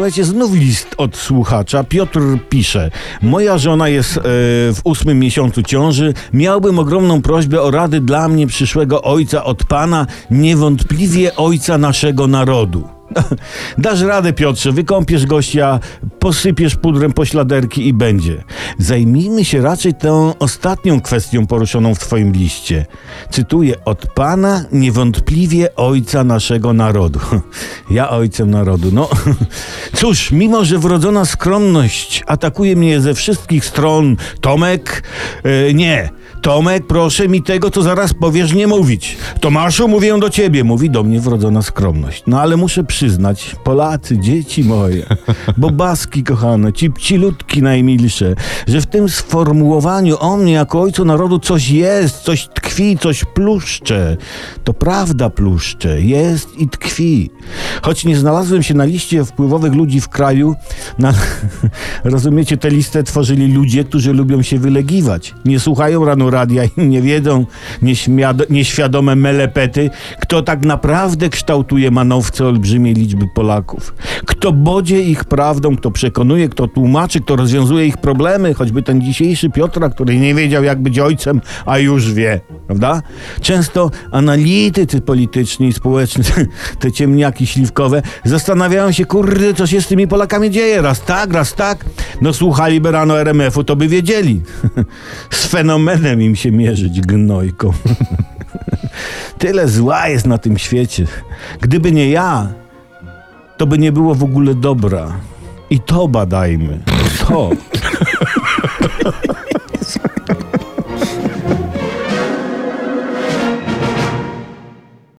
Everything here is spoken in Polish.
słuchajcie, znów list od słuchacza. Piotr pisze. Moja żona jest e, w ósmym miesiącu ciąży. Miałbym ogromną prośbę o rady dla mnie przyszłego ojca od Pana, niewątpliwie ojca naszego narodu. Dasz radę, Piotrze, wykąpiesz gościa, posypiesz pudrem pośladerki i będzie. Zajmijmy się raczej tą ostatnią kwestią poruszoną w Twoim liście. Cytuję: Od Pana niewątpliwie ojca naszego narodu. Ja ojcem narodu. No cóż, mimo że wrodzona skromność atakuje mnie ze wszystkich stron, Tomek, e, nie. Tomek, proszę mi tego, co zaraz powiesz, nie mówić. Tomaszu, mówię do ciebie, mówi do mnie wrodzona skromność. No ale muszę przyznać, Polacy, dzieci moje, bobaski kochane, najmilsze, że w tym sformułowaniu o mnie jako ojcu narodu coś jest, coś tkwi, coś pluszcze. To prawda pluszcze, jest i tkwi. Choć nie znalazłem się na liście wpływowych ludzi w kraju, na, rozumiecie, tę listę tworzyli ludzie, którzy lubią się wylegiwać. Nie słuchają rano radia i nie wiedzą nieświadome melepety, kto tak naprawdę kształtuje manowce olbrzymiej liczby Polaków. Kto bodzie ich prawdą, kto przekonuje, kto tłumaczy, kto rozwiązuje ich problemy, choćby ten dzisiejszy Piotra, który nie wiedział jak być ojcem, a już wie, prawda? Często analitycy polityczni i społeczni, te ciemniaki śliwkowe, zastanawiają się, kurde, co się z tymi Polakami dzieje, raz tak, raz tak. No słuchaliby rano RMF-u, to by wiedzieli. z fenomenem im się mierzyć, gnojką. Tyle zła jest na tym świecie. Gdyby nie ja, to by nie było w ogóle dobra. I to badajmy. To.